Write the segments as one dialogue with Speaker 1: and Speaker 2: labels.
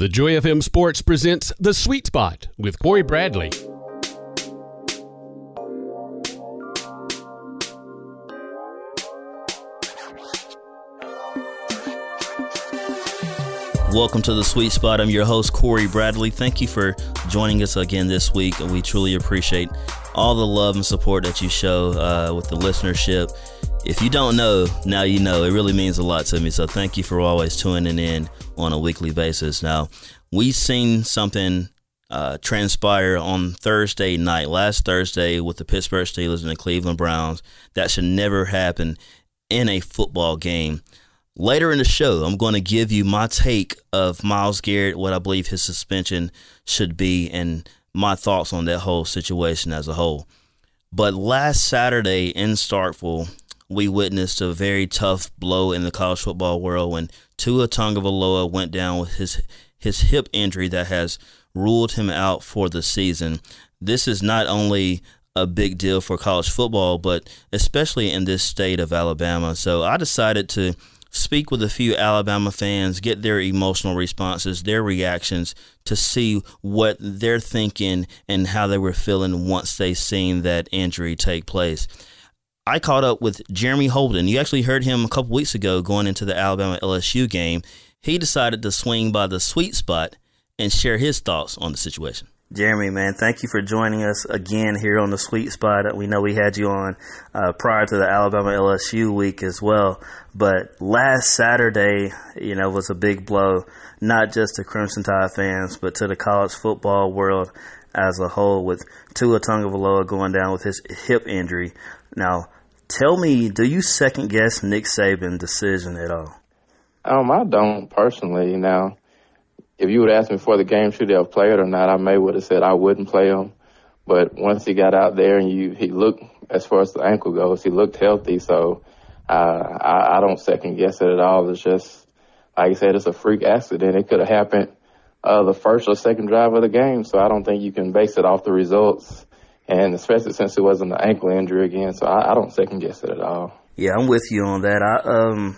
Speaker 1: The Joy FM Sports presents The Sweet Spot with Corey Bradley.
Speaker 2: Welcome to the Sweet Spot. I'm your host, Corey Bradley. Thank you for joining us again this week. We truly appreciate all the love and support that you show uh, with the listenership. If you don't know, now you know. It really means a lot to me. So thank you for always tuning in on a weekly basis. Now, we've seen something uh, transpire on Thursday night, last Thursday, with the Pittsburgh Steelers and the Cleveland Browns. That should never happen in a football game. Later in the show, I'm going to give you my take of Myles Garrett, what I believe his suspension should be, and my thoughts on that whole situation as a whole. But last Saturday in Starkville, we witnessed a very tough blow in the college football world when Tua Tagovailoa went down with his his hip injury that has ruled him out for the season. This is not only a big deal for college football, but especially in this state of Alabama. So I decided to speak with a few Alabama fans, get their emotional responses, their reactions to see what they're thinking and how they were feeling once they seen that injury take place. I caught up with Jeremy Holden. You actually heard him a couple weeks ago going into the Alabama LSU game. He decided to swing by the sweet spot and share his thoughts on the situation. Jeremy, man, thank you for joining us again here on the Sweet Spot. We know we had you on uh, prior to the Alabama LSU week as well, but last Saturday, you know, was a big blow, not just to Crimson Tide fans, but to the college football world as a whole. With Tua Tagovailoa going down with his hip injury. Now, tell me, do you second guess Nick Saban's decision at all?
Speaker 3: Um, I don't personally. Now, if you would ask me before the game should he have played or not, I may would have said I wouldn't play him. But once he got out there and you, he looked as far as the ankle goes, he looked healthy. So uh, I, I don't second guess it at all. It's just like I said, it's a freak accident. It could have happened uh, the first or second drive of the game. So I don't think you can base it off the results, and especially since it wasn't an ankle injury again. So I, I don't second guess it at all.
Speaker 2: Yeah, I'm with you on that. I um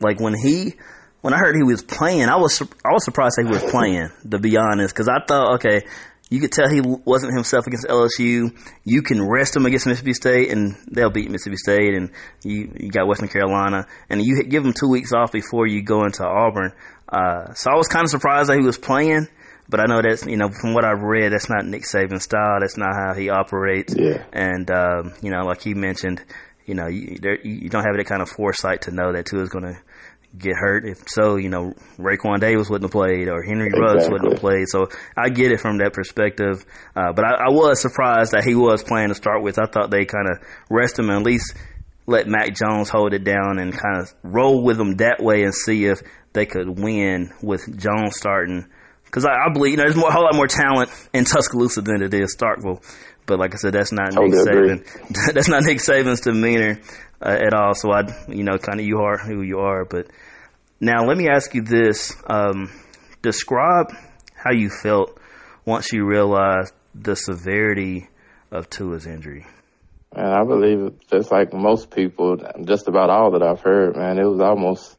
Speaker 2: like when he when I heard he was playing, I was I was surprised he was playing. To be honest, because I thought, okay, you could tell he wasn't himself against LSU. You can rest him against Mississippi State, and they'll beat Mississippi State. And you you got Western Carolina, and you give him two weeks off before you go into Auburn. Uh, so I was kind of surprised that he was playing. But I know that's you know from what I've read, that's not Nick Saban's style. That's not how he operates.
Speaker 3: Yeah.
Speaker 2: And um, you know, like he mentioned, you know, you, there, you don't have that kind of foresight to know that Tua is going to get hurt. If so, you know, Raekwon Davis wouldn't have played or Henry exactly. Ruggs wouldn't have played. So I get it from that perspective. Uh, but I, I, was surprised that he was playing to start with. I thought they kind of rest him and at least let Mac Jones hold it down and kind of roll with him that way and see if they could win with Jones starting. Because I, I, believe, you know, there's more, a whole lot more talent in Tuscaloosa than it is Starkville. But like I said, that's not totally Nick Saban. that's not Nick Saban's demeanor uh, at all. So I, you know, kind of you are who you are. But now let me ask you this: um, describe how you felt once you realized the severity of Tua's injury.
Speaker 3: And I believe just like most people, just about all that I've heard, man, it was almost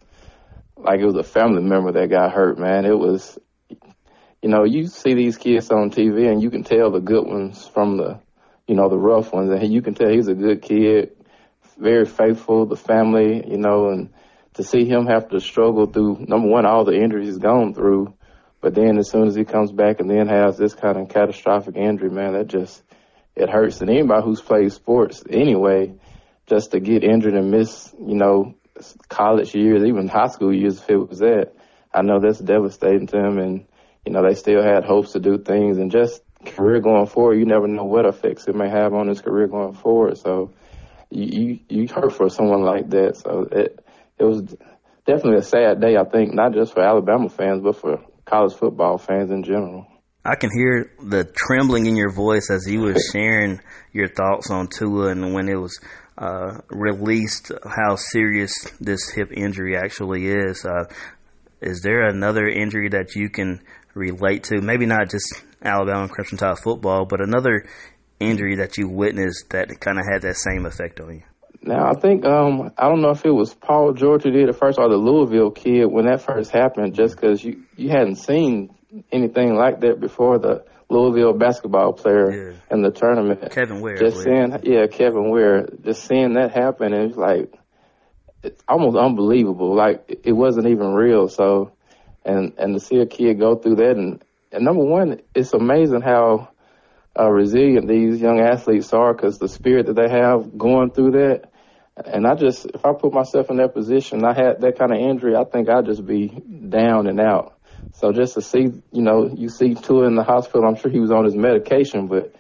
Speaker 3: like it was a family member that got hurt, man. It was, you know, you see these kids on TV and you can tell the good ones from the, you know, the rough ones. And you can tell he's a good kid, very faithful, the family, you know, and to see him have to struggle through number one, all the injuries he's gone through, but then as soon as he comes back and then has this kind of catastrophic injury, man, that just it hurts. And anybody who's played sports anyway, just to get injured and miss, you know, college years, even high school years, if it was that, I know that's devastating to him. And you know, they still had hopes to do things and just career going forward. You never know what effects it may have on his career going forward. So you you, you hurt for someone like that. So it it was definitely a sad day, I think, not just for Alabama fans, but for college football fans in general.
Speaker 2: I can hear the trembling in your voice as you were sharing your thoughts on Tua and when it was uh, released how serious this hip injury actually is. Uh, is there another injury that you can relate to? Maybe not just Alabama Crimson Tide football, but another injury that you witnessed that kind of had that same effect on you?
Speaker 3: Now I think um, I don't know if it was Paul George who did it first or the Louisville kid when that first happened, just because you you hadn't seen anything like that before. The Louisville basketball player yeah. in the tournament,
Speaker 2: Kevin Ware.
Speaker 3: Just seeing, yeah, Kevin Ware. Just seeing that happen, it's like it's almost unbelievable. Like it wasn't even real. So, and and to see a kid go through that, and, and number one, it's amazing how uh, resilient these young athletes are because the spirit that they have going through that. And I just, if I put myself in that position, I had that kind of injury, I think I'd just be down and out. So just to see, you know, you see Tua in the hospital, I'm sure he was on his medication, but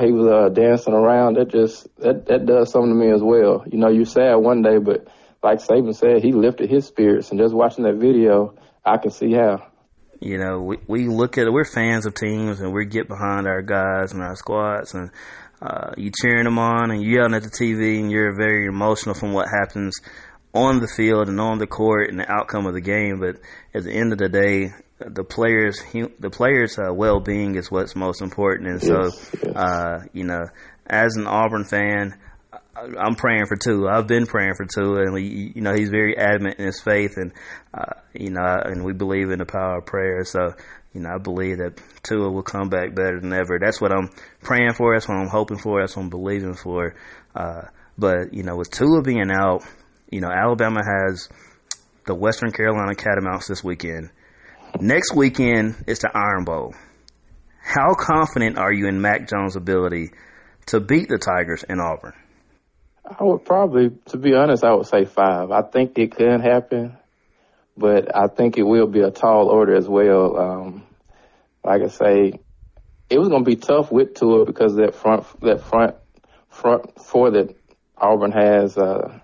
Speaker 3: he was uh, dancing around. That just that that does something to me as well. You know, you're sad one day, but like Saban said, he lifted his spirits, and just watching that video, I can see how.
Speaker 2: You know, we we look at it. We're fans of teams, and we get behind our guys and our squads, and uh, you cheering them on, and you yelling at the TV, and you're very emotional from what happens on the field and on the court and the outcome of the game. But at the end of the day, the players the players uh, well being is what's most important. And so, yes, yes. Uh, you know, as an Auburn fan, I'm praying for Tua. I've been praying for Tua, and we, you know, he's very adamant in his faith, and uh, you know, and we believe in the power of prayer. So, you know, I believe that Tua will come back better than ever. That's what I'm praying for. That's what I'm hoping for. That's what I'm believing for. Uh, but you know, with Tua being out, you know, Alabama has the Western Carolina Catamounts this weekend. Next weekend is the Iron Bowl. How confident are you in Mac Jones' ability to beat the Tigers in Auburn?
Speaker 3: I would probably, to be honest, I would say five. I think it can happen, but I think it will be a tall order as well. Um, like I say, it was going to be tough with Tua because that front, that front, front four that Auburn has, uh,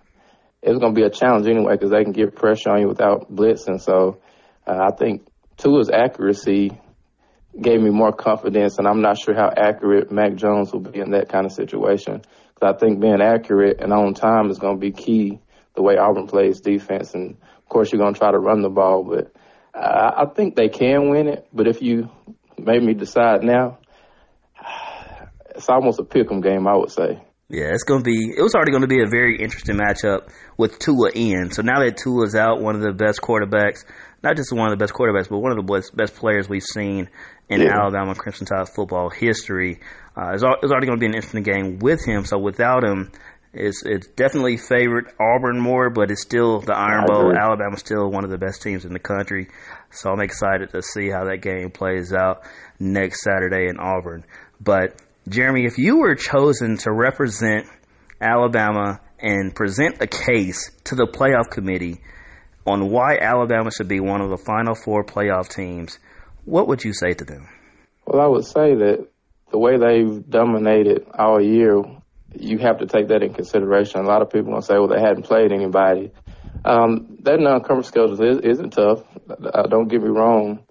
Speaker 3: it's going to be a challenge anyway because they can get pressure on you without blitzing. So uh, I think Tua's accuracy gave me more confidence, and I'm not sure how accurate Mac Jones will be in that kind of situation. Because I think being accurate and on time is going to be key the way Auburn plays defense. And of course, you're going to try to run the ball, but I, I think they can win it. But if you made me decide now, it's almost a pick 'em game, I would say.
Speaker 2: Yeah, it's going to be. It was already going to be a very interesting matchup with Tua in. So now that Tua's out, one of the best quarterbacks, not just one of the best quarterbacks, but one of the best, best players we've seen in yeah. Alabama Crimson Tide football history. Uh, it's, it's already going to be an interesting game with him. So without him, it's it's definitely favored Auburn more, but it's still the Iron Bowl. Alabama's still one of the best teams in the country. So I'm excited to see how that game plays out next Saturday in Auburn. But Jeremy, if you were chosen to represent Alabama and present a case to the playoff committee on why Alabama should be one of the final four playoff teams, what would you say to them?
Speaker 3: Well, I would say that the way they've dominated all year, you have to take that in consideration. A lot of people gonna say, well, they hadn't played anybody. Um, that non-conference schedule is, isn't tough. Uh, don't get me wrong,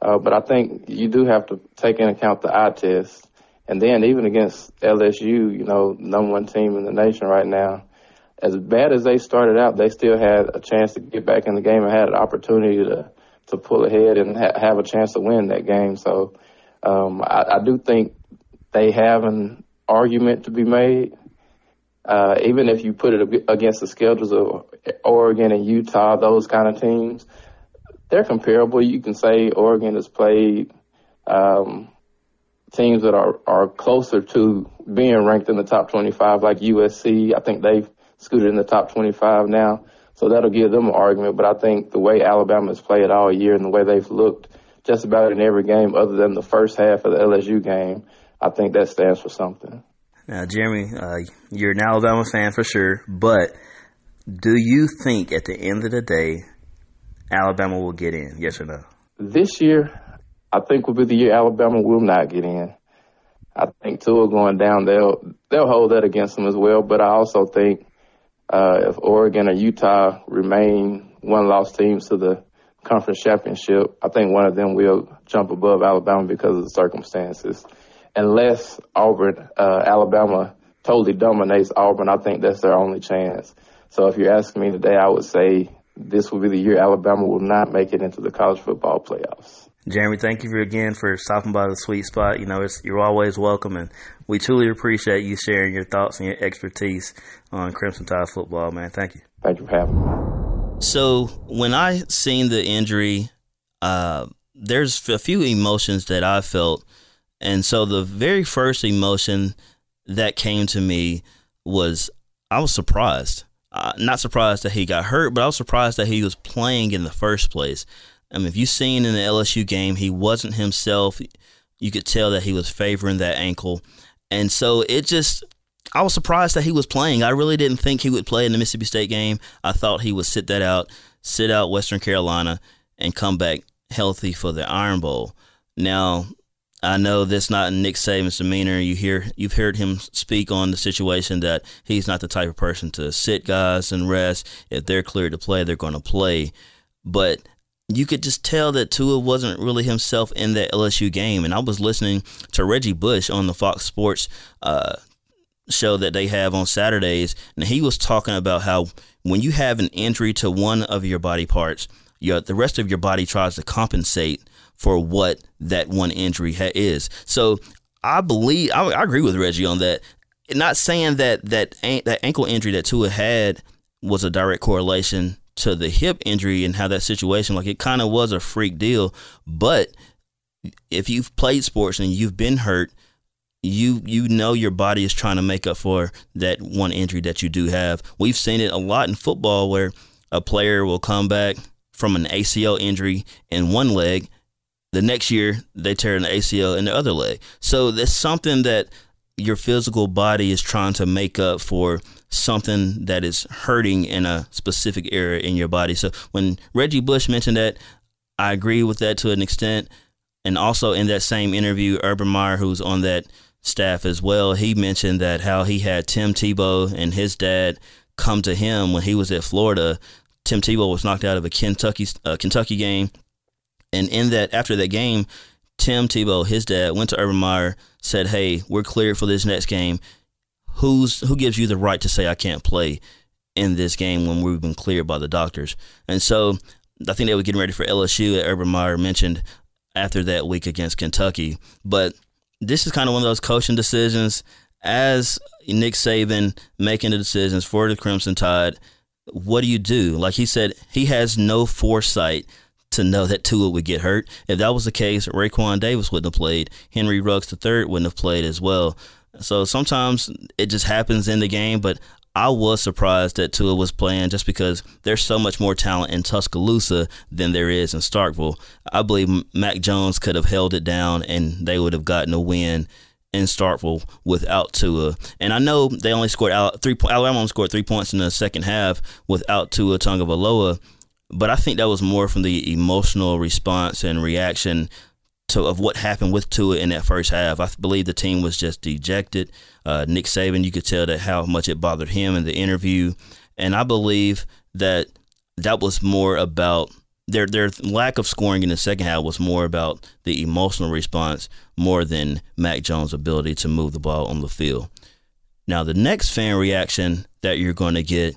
Speaker 3: uh, but I think you do have to take into account the eye test. And then even against LSU, you know, number one team in the nation right now, as bad as they started out, they still had a chance to get back in the game and had an opportunity to to pull ahead and ha- have a chance to win that game. So um, I, I do think they have an argument to be made. Uh, even if you put it against the schedules of Oregon and Utah, those kind of teams, they're comparable. You can say Oregon has played um, teams that are, are closer to being ranked in the top 25, like USC. I think they've scooted in the top 25 now. So that'll give them an argument. But I think the way Alabama has played all year and the way they've looked just about in every game other than the first half of the LSU game, I think that stands for something.
Speaker 2: Now, Jeremy, uh, you're an Alabama fan for sure, but do you think at the end of the day, Alabama will get in? Yes or no?
Speaker 3: This year, I think will be the year Alabama will not get in. I think Tua going down, they'll they'll hold that against them as well. But I also think uh, if Oregon or Utah remain one loss teams to the conference championship, I think one of them will jump above Alabama because of the circumstances unless Auburn, uh, Alabama totally dominates Auburn, I think that's their only chance. So if you're asking me today, I would say this will be the year Alabama will not make it into the college football playoffs.
Speaker 2: Jeremy, thank you for, again for stopping by the sweet spot. You know, you're always welcome, and we truly appreciate you sharing your thoughts and your expertise on Crimson Tide football, man. Thank you.
Speaker 3: Thank you for having me.
Speaker 2: So, when I seen the injury, uh, there's a few emotions that I felt. And so, the very first emotion that came to me was I was surprised. Uh, not surprised that he got hurt, but I was surprised that he was playing in the first place. I mean, if you've seen in the LSU game, he wasn't himself. You could tell that he was favoring that ankle. And so it just, I was surprised that he was playing. I really didn't think he would play in the Mississippi State game. I thought he would sit that out, sit out Western Carolina, and come back healthy for the Iron Bowl. Now, I know that's not Nick Saban's demeanor. You hear you've heard him speak on the situation that he's not the type of person to sit guys and rest. If they're cleared to play, they're going to play. But you could just tell that Tua wasn't really himself in that LSU game. And I was listening to Reggie Bush on the Fox Sports uh, show that they have on Saturdays, and he was talking about how when you have an injury to one of your body parts, the rest of your body tries to compensate for what that one injury ha- is. So I believe I, I, agree with Reggie on that. Not saying that that that ankle injury that Tua had was a direct correlation to the hip injury and how that situation like it kind of was a freak deal, but if you've played sports and you've been hurt, you you know your body is trying to make up for that one injury that you do have. We've seen it a lot in football where a player will come back from an ACL injury in one leg. The next year, they tear an ACL in the other leg. So there's something that your physical body is trying to make up for something that is hurting in a specific area in your body. So when Reggie Bush mentioned that, I agree with that to an extent. And also in that same interview, Urban Meyer, who's on that staff as well, he mentioned that how he had Tim Tebow and his dad come to him when he was at Florida Tim Tebow was knocked out of a Kentucky uh, Kentucky game, and in that after that game, Tim Tebow, his dad, went to Urban Meyer, said, "Hey, we're cleared for this next game. Who's who gives you the right to say I can't play in this game when we've been cleared by the doctors?" And so I think they were getting ready for LSU. Urban Meyer mentioned after that week against Kentucky, but this is kind of one of those coaching decisions as Nick Saban making the decisions for the Crimson Tide what do you do? Like he said, he has no foresight to know that Tua would get hurt. If that was the case, Raekwon Davis wouldn't have played. Henry Ruggs III wouldn't have played as well. So sometimes it just happens in the game, but I was surprised that Tua was playing just because there's so much more talent in Tuscaloosa than there is in Starkville. I believe Mac Jones could have held it down and they would have gotten a win in Starkville without Tua. And I know they only scored out three. Alabama only scored three points in the second half without Tua Tagovailoa. But I think that was more from the emotional response and reaction to of what happened with Tua in that first half. I believe the team was just dejected. Uh, Nick Saban, you could tell that how much it bothered him in the interview, and I believe that that was more about their their lack of scoring in the second half was more about the emotional response more than Mac Jones' ability to move the ball on the field. Now, the next fan reaction that you're going to get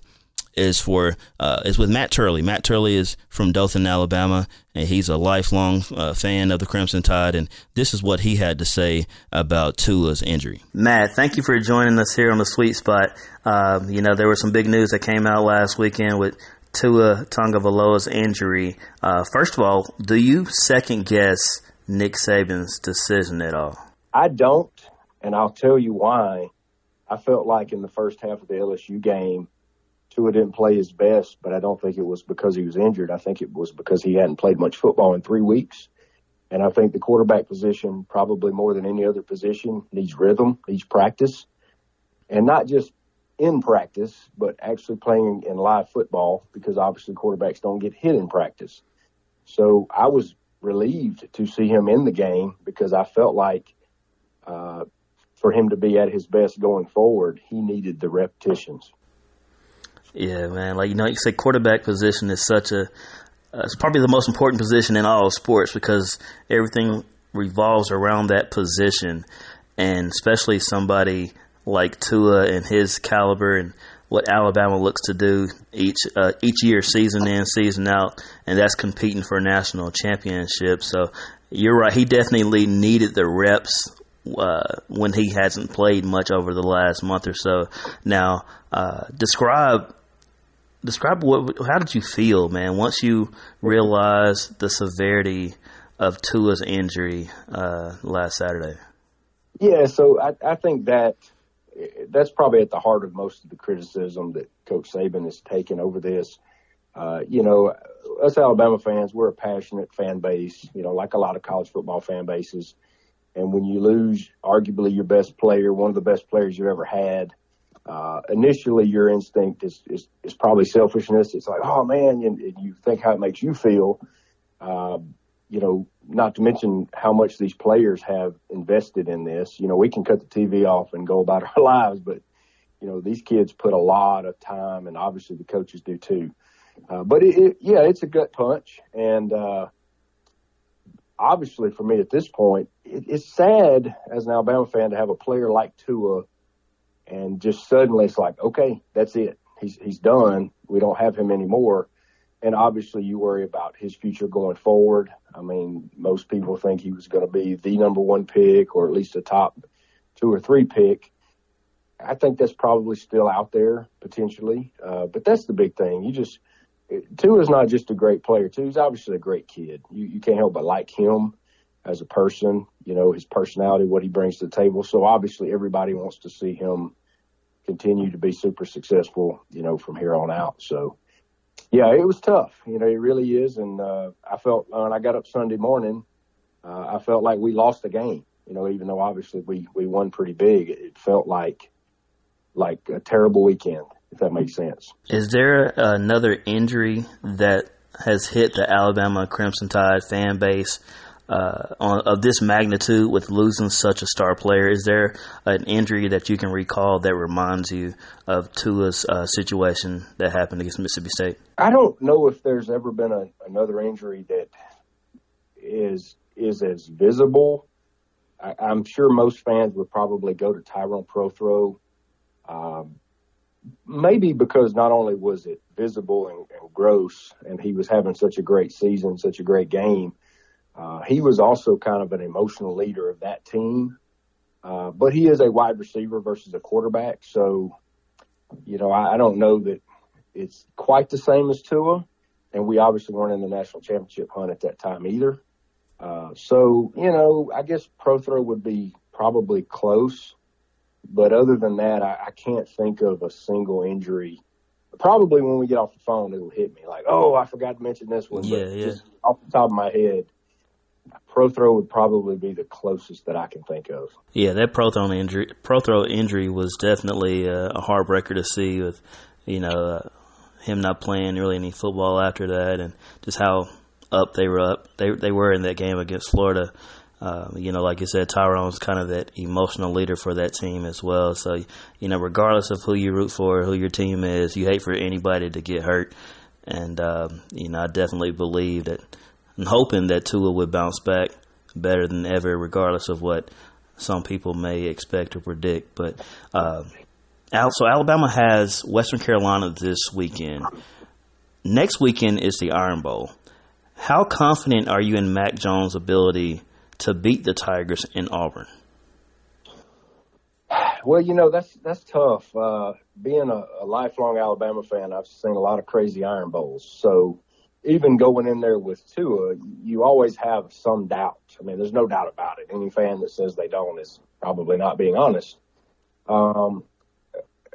Speaker 2: is for uh, is with Matt Turley. Matt Turley is from Dothan, Alabama, and he's a lifelong uh, fan of the Crimson Tide. And this is what he had to say about Tua's injury. Matt, thank you for joining us here on the Sweet Spot. Uh, you know, there was some big news that came out last weekend with Tua Tagovailoa's injury. Uh, first of all, do you second guess Nick Saban's decision at all?
Speaker 4: I don't, and I'll tell you why. I felt like in the first half of the LSU game, Tua didn't play his best, but I don't think it was because he was injured. I think it was because he hadn't played much football in three weeks. And I think the quarterback position, probably more than any other position, needs rhythm, needs practice, and not just in practice, but actually playing in live football because obviously quarterbacks don't get hit in practice. So I was relieved to see him in the game because I felt like uh, for him to be at his best going forward, he needed the repetitions.
Speaker 2: Yeah, man. Like you know, you say quarterback position is such a uh, it's probably the most important position in all sports because everything revolves around that position, and especially somebody like Tua and his caliber and what Alabama looks to do each uh, each year, season in, season out, and that's competing for a national championship. So you're right. He definitely needed the reps uh, when he hasn't played much over the last month or so. Now, uh, describe describe what how did you feel, man, once you realized the severity of Tua's injury uh, last Saturday?
Speaker 4: Yeah, so I, I think that that's probably at the heart of most of the criticism that Coach Saban has taken over this. Uh, you know, us Alabama fans, we're a passionate fan base, you know, like a lot of college football fan bases. And when you lose arguably your best player, one of the best players you've ever had, uh, initially your instinct is, is, is probably selfishness. It's like, oh man, and, and you think how it makes you feel. Uh, you know, not to mention how much these players have invested in this. You know, we can cut the TV off and go about our lives, but you know, these kids put a lot of time, and obviously the coaches do too. Uh, but it, it, yeah, it's a gut punch, and uh, obviously for me at this point, it, it's sad as an Alabama fan to have a player like Tua, and just suddenly it's like, okay, that's it. He's he's done. We don't have him anymore and obviously you worry about his future going forward. I mean, most people think he was going to be the number one pick or at least a top two or three pick. I think that's probably still out there potentially. Uh, but that's the big thing. You just, Tua is not just a great player. He's obviously a great kid. You, you can't help but like him as a person, you know, his personality, what he brings to the table. So obviously everybody wants to see him continue to be super successful, you know, from here on out. So, yeah, it was tough. You know, it really is. And uh, I felt uh, when I got up Sunday morning, uh, I felt like we lost the game. You know, even though obviously we we won pretty big, it felt like like a terrible weekend. If that makes sense.
Speaker 2: Is there another injury that has hit the Alabama Crimson Tide fan base uh, on, of this magnitude with losing such a star player? Is there an injury that you can recall that reminds you of Tua's uh, situation that happened against Mississippi State?
Speaker 4: I don't know if there's ever been a, another injury that is is as visible. I, am sure most fans would probably go to Tyrone Prothro. Um, maybe because not only was it visible and, and, gross, and he was having such a great season, such a great game, uh, he was also kind of an emotional leader of that team. Uh, but he is a wide receiver versus a quarterback. So, you know, I, I, don't know that it's quite the same as Tua. And we obviously weren't in the national championship hunt at that time either. Uh, so, you know, I guess Prothro would be probably close. But other than that, I, I can't think of a single injury. Probably when we get off the phone, it'll hit me like, oh, I forgot to mention this one.
Speaker 2: Yeah, but yeah.
Speaker 4: Just off the top of my head, Prothro would probably be the closest that I can think of.
Speaker 2: Yeah, that Prothro injury, Prothro injury was definitely a, a heartbreaker to see with, you know, uh, him not playing really any football after that, and just how up they were up. They they were in that game against Florida. Uh, you know, like you said, Tyrone's kind of that emotional leader for that team as well. So, you know, regardless of who you root for, who your team is, you hate for anybody to get hurt. And, um, you know, I definitely believe that and hoping that Tua would bounce back better than ever, regardless of what some people may expect or predict. But uh, so Alabama has Western Carolina this weekend. Next weekend is the Iron Bowl. How confident are you in Mac Jones' ability to beat the Tigers in Auburn?
Speaker 4: Well, you know that's that's tough. Uh, being a, a, lifelong Alabama fan, I've seen a lot of crazy Iron Bowls. So even going in there with Tua, you always have some doubt. I mean, there's no doubt about it. Any fan that says they don't is probably not being honest. Um,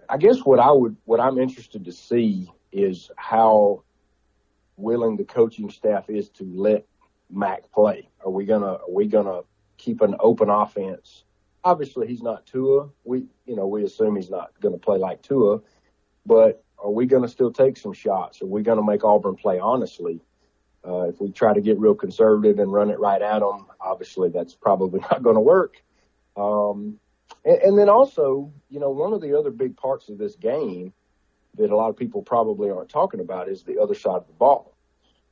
Speaker 4: I guess what I would, what I'm interested to see is how willing the coaching staff is to let Mac play. Are we gonna, are we gonna keep an open offense? Obviously, he's not Tua. We, you know, we assume he's not going to play like Tua, but are we going to still take some shots? Are we going to make Auburn play honestly? Uh, if we try to get real conservative and run it right at them, obviously that's probably not going to work. Um, and, and then also, you know, one of the other big parts of this game that a lot of people probably aren't talking about is the other side of the ball.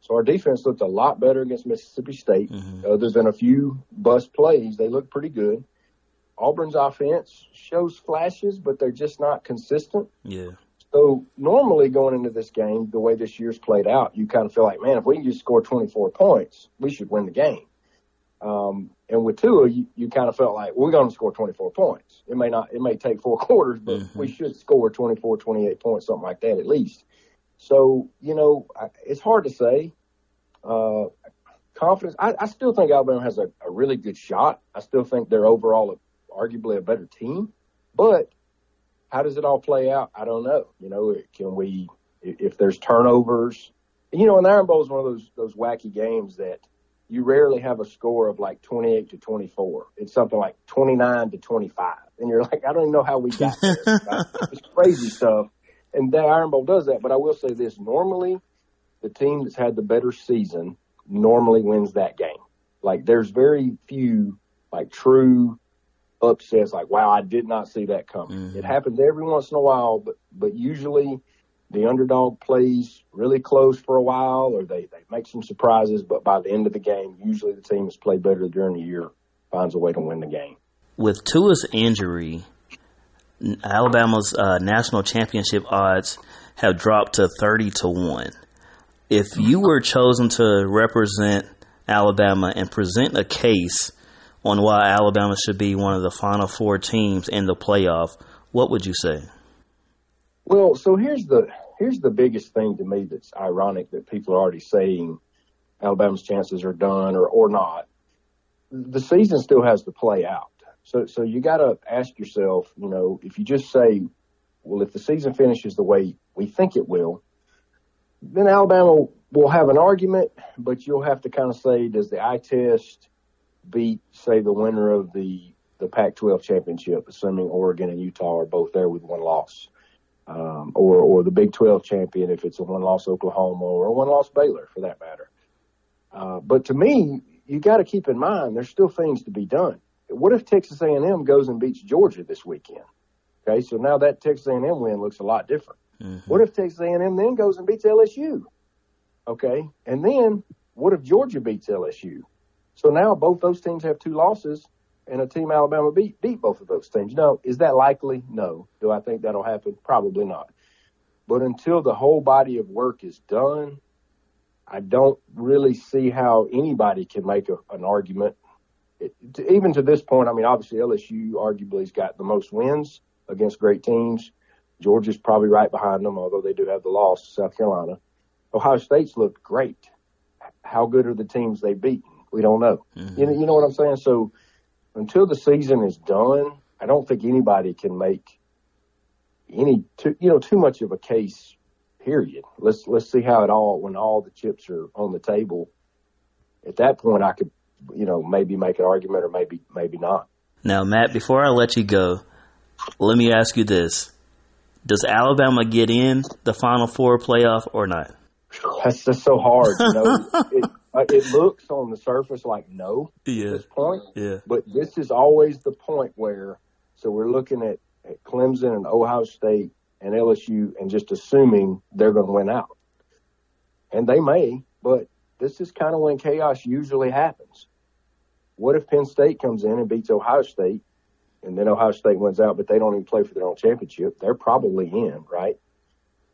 Speaker 4: So our defense looked a lot better against Mississippi State. Mm-hmm. Other than a few bust plays, they looked pretty good. Auburn's offense shows flashes, but they're just not consistent.
Speaker 2: Yeah.
Speaker 4: So normally going into this game, the way this year's played out, you kind of feel like, man, if we can just score 24 points, we should win the game. Um, and with Tua, you, you kind of felt like we're going to score 24 points. It may not, it may take four quarters, but mm-hmm. we should score 24, 28 points, something like that at least. So, you know, it's hard to say. Uh, confidence, I, I still think Alabama has a, a really good shot. I still think they're overall a, arguably a better team, but how does it all play out? I don't know. You know, can we, if there's turnovers, you know, an Iron Bowl is one of those, those wacky games that you rarely have a score of like 28 to 24. It's something like 29 to 25. And you're like, I don't even know how we got there. it's crazy stuff. And that Iron Bowl does that. But I will say this normally, the team that's had the better season normally wins that game. Like there's very few like true upsets like, wow, I did not see that coming. Mm-hmm. It happens every once in a while, but, but usually the underdog plays really close for a while or they, they make some surprises, but by the end of the game, usually the team that's played better during the year finds a way to win the game.
Speaker 2: With Tua's injury, Alabama's uh, national championship odds have dropped to 30 to 1. If you were chosen to represent Alabama and present a case on why Alabama should be one of the final four teams in the playoff, what would you say?
Speaker 4: Well, so here's the here's the biggest thing to me that's ironic that people are already saying Alabama's chances are done or or not. The season still has to play out. So so you got to ask yourself, you know, if you just say, well, if the season finishes the way we think it will, then Alabama will have an argument, but you'll have to kind of say, does the eye test beat, say, the winner of the the Pac-12 championship, assuming Oregon and Utah are both there with one loss, um, or or the Big 12 champion if it's a one-loss Oklahoma or a one-loss Baylor for that matter. Uh, but to me, you got to keep in mind there's still things to be done. What if Texas A&M goes and beats Georgia this weekend? Okay, so now that Texas A&M win looks a lot different. Mm-hmm. What if Texas A&M then goes and beats LSU? Okay, and then what if Georgia beats LSU? So now both those teams have two losses, and a team Alabama beat beat both of those teams. No, is that likely? No. Do I think that'll happen? Probably not. But until the whole body of work is done, I don't really see how anybody can make a, an argument. It, to, even to this point, I mean, obviously LSU arguably has got the most wins against great teams. Georgia's probably right behind them, although they do have the loss to South Carolina. Ohio State's looked great. How good are the teams they beat? We don't know. Mm-hmm. You know, you know what I'm saying? So until the season is done, I don't think anybody can make any too, you know, too much of a case. Period. Let's let's see how it all when all the chips are on the table. At that point, I could, you know, maybe make an argument or maybe maybe not.
Speaker 2: Now, Matt, before I let you go, let me ask you this: Does Alabama get in the Final Four playoff or not?
Speaker 4: That's just so hard. You know, it, Uh, it looks on the surface like no yeah. at this point.
Speaker 2: Yeah.
Speaker 4: But this is always the point where, so we're looking at, at Clemson and Ohio State and LSU and just assuming they're going to win out. And they may, but this is kind of when chaos usually happens. What if Penn State comes in and beats Ohio State and then Ohio State wins out, but they don't even play for their own championship? They're probably in, right?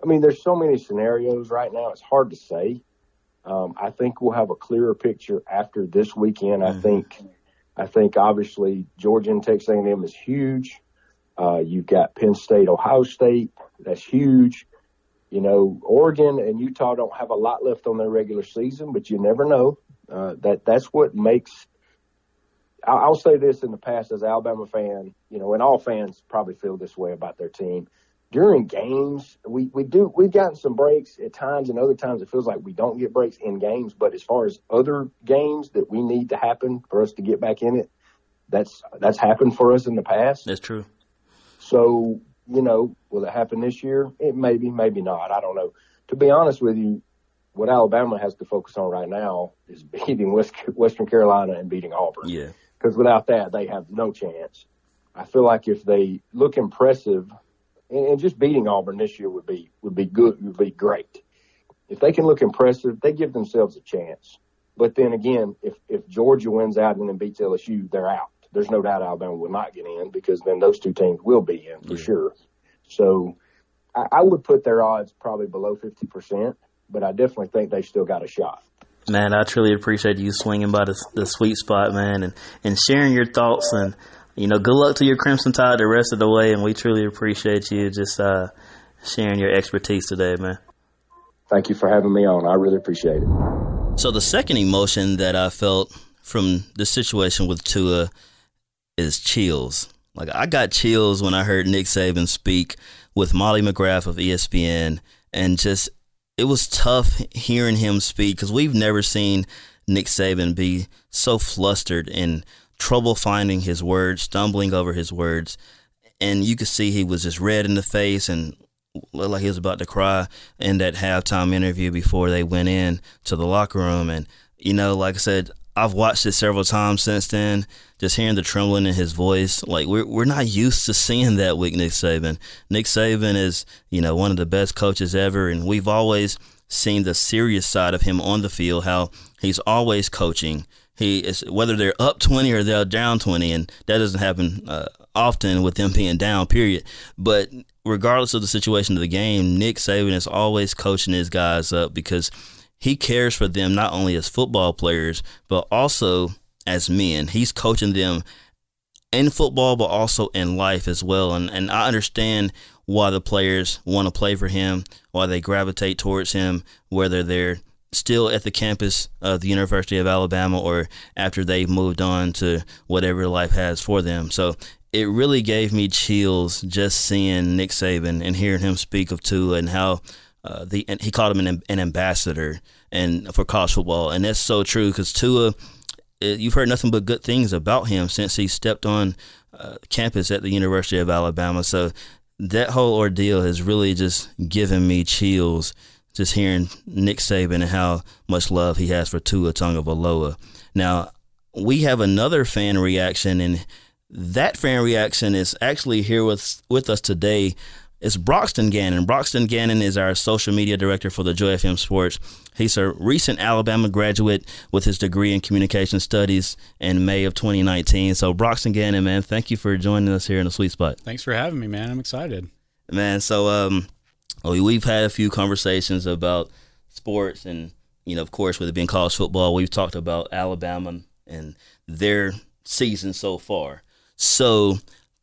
Speaker 4: I mean, there's so many scenarios right now. It's hard to say. Um, I think we'll have a clearer picture after this weekend. Mm-hmm. I think, I think obviously Georgia and Texas A&M is huge. Uh, you've got Penn State, Ohio State. That's huge. You know, Oregon and Utah don't have a lot left on their regular season, but you never know. Uh, that that's what makes. I'll say this in the past as an Alabama fan, you know, and all fans probably feel this way about their team during games, we, we do, we've gotten some breaks at times and other times it feels like we don't get breaks in games. But as far as other games that we need to happen for us to get back in it, that's, that's happened for us in the past.
Speaker 2: That's true.
Speaker 4: So, you know, will it happen this year? It maybe, maybe not. I don't know. To be honest with you, what Alabama has to focus on right now is beating West, Western Carolina and beating Auburn.
Speaker 2: Yeah.
Speaker 4: Because without that, they have no chance. I feel like if they look impressive and just beating Auburn this year would be would be good would be great. If they can look impressive, they give themselves a chance. But then again, if if Georgia wins out and then beats LSU, they're out. There's no doubt Alabama will not get in because then those two teams will be in for yeah. sure. So I, I, would put their odds probably below 50%, but I definitely think they still got a shot.
Speaker 2: Man, I truly appreciate you swinging by the, the sweet spot, man, and, and sharing your thoughts. And, you know, good luck to your Crimson Tide the rest of the way. And we truly appreciate you just uh, sharing your expertise today, man.
Speaker 4: Thank you for having me on. I really appreciate it.
Speaker 2: So, the second emotion that I felt from the situation with Tua is chills. Like, I got chills when I heard Nick Saban speak with Molly McGrath of ESPN and just it was tough hearing him speak because we've never seen Nick Saban be so flustered and trouble finding his words, stumbling over his words. And you could see he was just red in the face and looked like he was about to cry in that halftime interview before they went in to the locker room. And, you know, like I said, I've watched it several times since then. Just hearing the trembling in his voice, like we're we're not used to seeing that with Nick Saban. Nick Saban is you know one of the best coaches ever, and we've always seen the serious side of him on the field. How he's always coaching. He is whether they're up twenty or they're down twenty, and that doesn't happen uh, often with them being down. Period. But regardless of the situation of the game, Nick Saban is always coaching his guys up because he cares for them not only as football players, but also as men. He's coaching them in football, but also in life as well. And, and I understand why the players want to play for him, why they gravitate towards him, whether they're still at the campus of the University of Alabama or after they've moved on to whatever life has for them. So it really gave me chills just seeing Nick Saban and hearing him speak of Tua and how uh, the and he called him an, an ambassador and for college football, and that's so true because Tua, you've heard nothing but good things about him since he stepped on uh, campus at the University of Alabama. So that whole ordeal has really just given me chills just hearing Nick Saban and how much love he has for Tua Tagovailoa. Now we have another fan reaction, and that fan reaction is actually here with with us today It's Broxton Gannon. Broxton Gannon is our social media director for the Joy FM Sports. He's a recent Alabama graduate with his degree in communication studies in May of 2019. So, Broxton Gannon, man, thank you for joining us here in the sweet spot.
Speaker 5: Thanks for having me, man. I'm excited.
Speaker 2: Man, so um, we've had a few conversations about sports, and you know, of course, with it being college football, we've talked about Alabama and their season so far. So,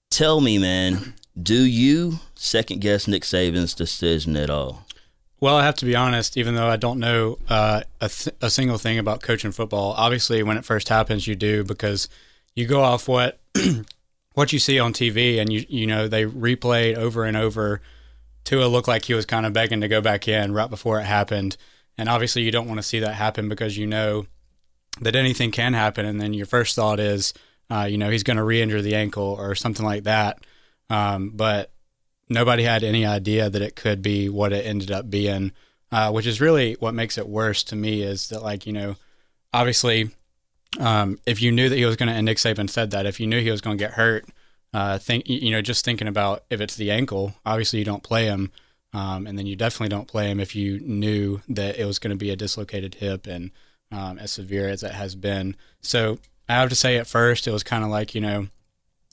Speaker 2: tell me, man do you second guess Nick Saban's decision at all?
Speaker 5: Well, I have to be honest, even though I don't know uh, a, th- a single thing about coaching football. Obviously, when it first happens, you do because you go off what what you see on TV, and you you know they replayed over and over. Tua looked like he was kind of begging to go back in right before it happened, and obviously you don't want to see that happen because you know that anything can happen, and then your first thought is, uh, you know, he's going to re-injure the ankle or something like that. Um, but nobody had any idea that it could be what it ended up being, uh, which is really what makes it worse to me is that, like, you know, obviously, um, if you knew that he was going to, and Nick Saban said that, if you knew he was going to get hurt, uh, think, you know, just thinking about if it's the ankle, obviously you don't play him. Um, and then you definitely don't play him if you knew that it was going to be a dislocated hip and um, as severe as it has been. So I have to say, at first, it was kind of like, you know,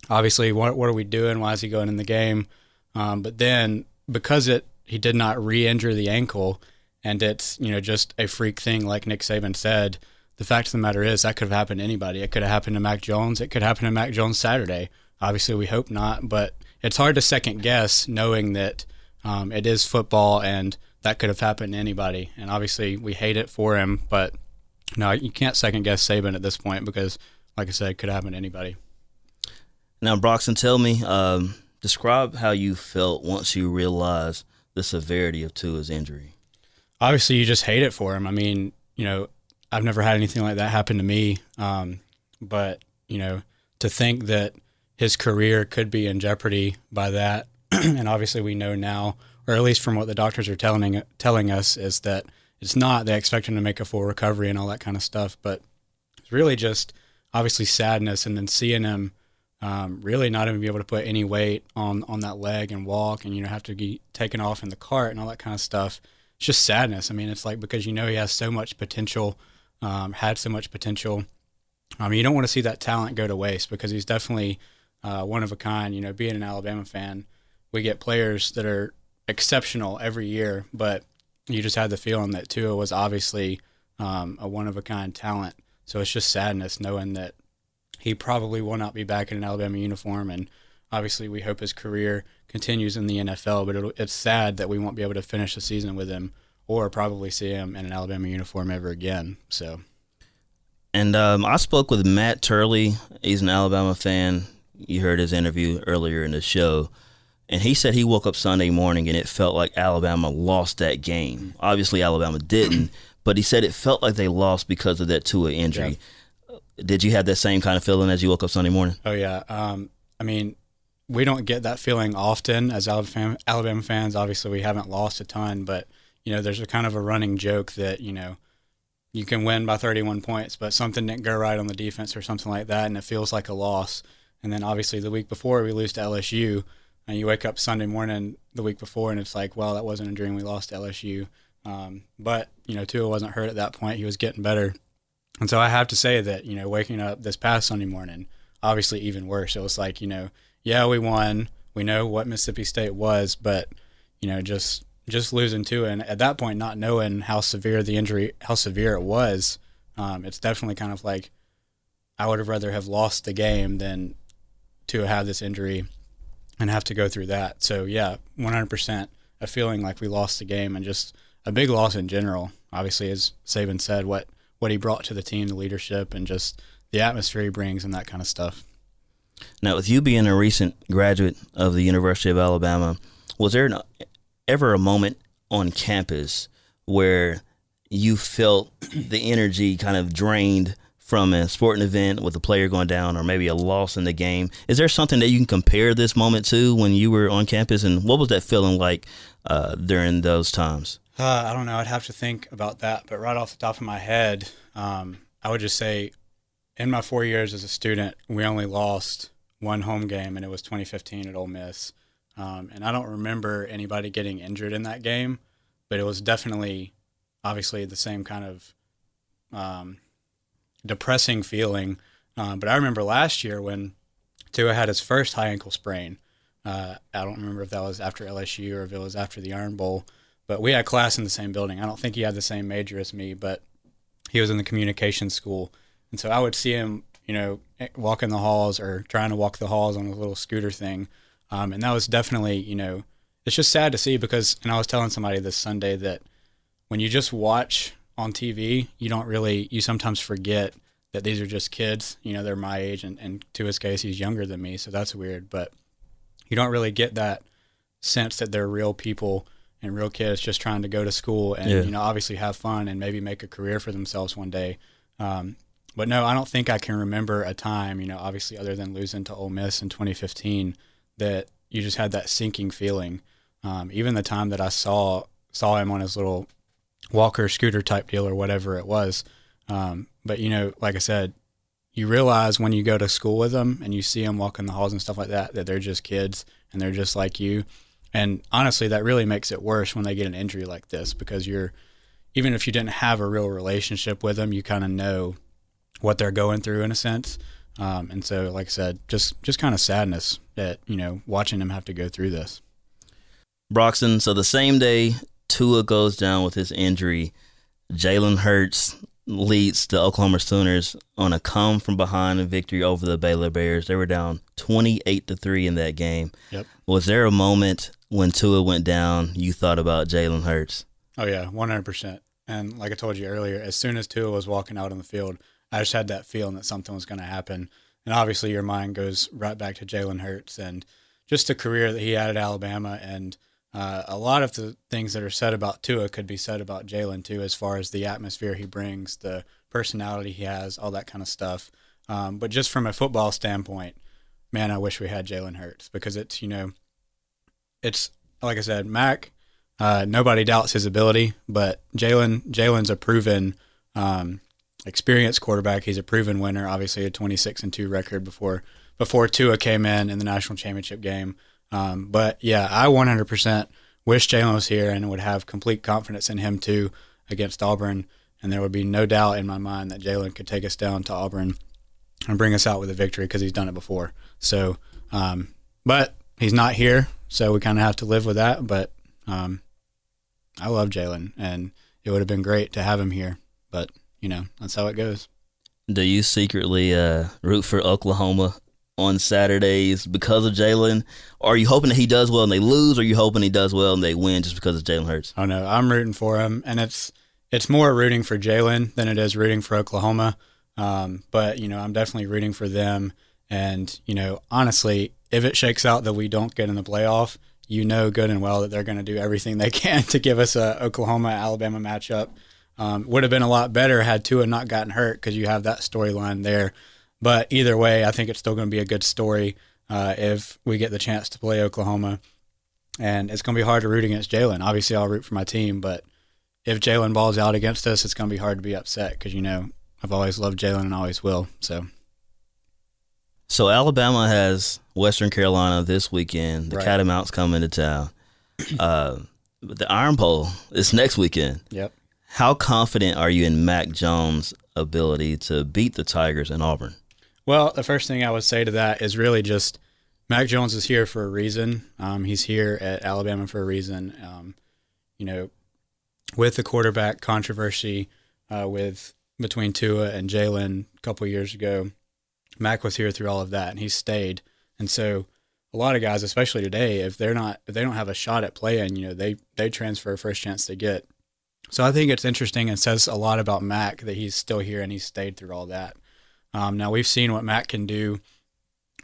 Speaker 5: obviously, what what are we doing? Why is he going in the game? Um, but then because it he did not re-injure the ankle, and it's you know just a freak thing, like Nick Saban said. The fact of the matter is that could have happened to anybody. It could have happened to Mac Jones. It could happen to Mac Jones Saturday. Obviously, we hope not, but it's hard to second guess knowing that um, it is football and that could have happened to anybody. And obviously, we hate it for him, but no, you can't second guess Saban at this point because, like I said, it could happen to anybody.
Speaker 2: Now, Broxton, tell me, um, describe how you felt once you realized the severity of Tua's injury.
Speaker 5: Obviously, you just hate it for him. I mean, you know, I've never had anything like that happen to me. Um, but, you know, to think that his career could be in jeopardy by that, and obviously we know now, or at least from what the doctors are telling telling us, is that it's not. They expect him to make a full recovery and all that kind of stuff. But it's really just obviously sadness, and then seeing him um, really not even be able to put any weight on on that leg and walk, and you know have to be taken off in the cart and all that kind of stuff. It's just sadness. I mean, it's like because you know he has so much potential, um, had so much potential. I mean, you don't want to see that talent go to waste because he's definitely uh, one of a kind. You know, being an Alabama fan, we get players that are exceptional every year, but you just had the feeling that Tua was obviously um, a one of a kind talent. So it's just sadness knowing that he probably will not be back in an Alabama uniform. And obviously, we hope his career continues in the NFL, but it's sad that we won't be able to finish the season with him or probably see him in an Alabama uniform ever again. So.
Speaker 2: And um, I spoke with Matt Turley. He's an Alabama fan. You heard his interview earlier in the show. And he said he woke up Sunday morning and it felt like Alabama lost that game. Obviously, Alabama didn't, but he said it felt like they lost because of that Tua injury. Yeah. Did you have that same kind of feeling as you woke up Sunday morning?
Speaker 5: Oh, yeah. Um, I mean, we don't get that feeling often as Alabama fans. Obviously, we haven't lost a ton, but, you know, there's a kind of a running joke that, you know, you can win by 31 points, but something didn't go right on the defense or something like that, and it feels like a loss. And then obviously the week before we lose to LSU, and you wake up Sunday morning the week before, and it's like, well, that wasn't a dream. We lost to LSU. Um, but you know, Tua wasn't hurt at that point. He was getting better, and so I have to say that you know, waking up this past Sunday morning, obviously even worse. It was like you know, yeah, we won. We know what Mississippi State was, but you know, just just losing to and at that point not knowing how severe the injury how severe it was um, it's definitely kind of like i would have rather have lost the game than to have this injury and have to go through that. So yeah 100% a feeling like we lost the game and just a big loss in general obviously as saban said what what he brought to the team the leadership and just the atmosphere he brings and that kind of stuff.
Speaker 2: Now with you being a recent graduate of the university of alabama was there an ever a moment on campus where you felt the energy kind of drained from a sporting event with a player going down or maybe a loss in the game. Is there something that you can compare this moment to when you were on campus and what was that feeling like uh, during those times?
Speaker 5: Uh, I don't know. I'd have to think about that. But right off the top of my head, um, I would just say in my four years as a student, we only lost one home game and it was 2015 at Ole Miss. Um, and I don't remember anybody getting injured in that game, but it was definitely, obviously, the same kind of um, depressing feeling. Um, but I remember last year when Tua had his first high ankle sprain. Uh, I don't remember if that was after LSU or if it was after the Iron Bowl, but we had class in the same building. I don't think he had the same major as me, but he was in the communication school. And so I would see him, you know, walking the halls or trying to walk the halls on a little scooter thing um, and that was definitely, you know, it's just sad to see because, and I was telling somebody this Sunday that when you just watch on TV, you don't really, you sometimes forget that these are just kids. You know, they're my age, and, and to his case, he's younger than me, so that's weird. But you don't really get that sense that they're real people and real kids just trying to go to school and, yeah. you know, obviously have fun and maybe make a career for themselves one day. Um, but no, I don't think I can remember a time, you know, obviously other than losing to Ole Miss in 2015 that you just had that sinking feeling. Um, even the time that I saw saw him on his little walker scooter type deal or whatever it was. Um, but you know, like I said, you realize when you go to school with them and you see them walking the halls and stuff like that that they're just kids and they're just like you. And honestly, that really makes it worse when they get an injury like this because you're even if you didn't have a real relationship with them, you kind of know what they're going through in a sense. Um, and so, like I said, just just kind of sadness that you know watching them have to go through this.
Speaker 2: Broxton. So the same day Tua goes down with his injury, Jalen Hurts leads the Oklahoma Sooners on a come from behind victory over the Baylor Bears. They were down twenty eight to three in that game.
Speaker 5: Yep.
Speaker 2: Was there a moment when Tua went down you thought about Jalen Hurts?
Speaker 5: Oh yeah, one hundred percent. And like I told you earlier, as soon as Tua was walking out on the field, I just had that feeling that something was going to happen. And obviously, your mind goes right back to Jalen Hurts and just the career that he had at Alabama. And uh, a lot of the things that are said about Tua could be said about Jalen too, as far as the atmosphere he brings, the personality he has, all that kind of stuff. Um, but just from a football standpoint, man, I wish we had Jalen Hurts because it's you know, it's like I said, Mac. Uh, nobody doubts his ability, but Jalen Jalen's a proven um, experienced quarterback. He's a proven winner. Obviously, a 26 and two record before before Tua came in in the national championship game. Um, but yeah, I 100% wish Jalen was here and would have complete confidence in him too against Auburn. And there would be no doubt in my mind that Jalen could take us down to Auburn and bring us out with a victory because he's done it before. So, um, but he's not here, so we kind of have to live with that. But Um, I love Jalen, and it would have been great to have him here, but you know that's how it goes.
Speaker 2: Do you secretly uh, root for Oklahoma on Saturdays because of Jalen? Are you hoping that he does well and they lose, or are you hoping he does well and they win just because of Jalen Hurts?
Speaker 5: Oh no, I'm rooting for him, and it's it's more rooting for Jalen than it is rooting for Oklahoma. Um, but you know, I'm definitely rooting for them. And you know, honestly, if it shakes out that we don't get in the playoff, you know good and well that they're going to do everything they can to give us a Oklahoma Alabama matchup. Um, would have been a lot better had Tua not gotten hurt because you have that storyline there. But either way, I think it's still going to be a good story uh, if we get the chance to play Oklahoma. And it's going to be hard to root against Jalen. Obviously, I'll root for my team, but if Jalen balls out against us, it's going to be hard to be upset because you know I've always loved Jalen and always will. So,
Speaker 2: so Alabama has Western Carolina this weekend. The right. Catamounts coming to town. Uh, the Iron Bowl is next weekend.
Speaker 5: Yep.
Speaker 2: How confident are you in Mac Jones' ability to beat the Tigers in Auburn?
Speaker 5: Well, the first thing I would say to that is really just Mac Jones is here for a reason. Um, he's here at Alabama for a reason. Um, you know, with the quarterback controversy uh, with between Tua and Jalen a couple years ago, Mac was here through all of that, and he stayed. And so, a lot of guys, especially today, if they're not if they don't have a shot at playing, you know, they they transfer first chance they get. So I think it's interesting and says a lot about Mac that he's still here and he stayed through all that. Um, now we've seen what Matt can do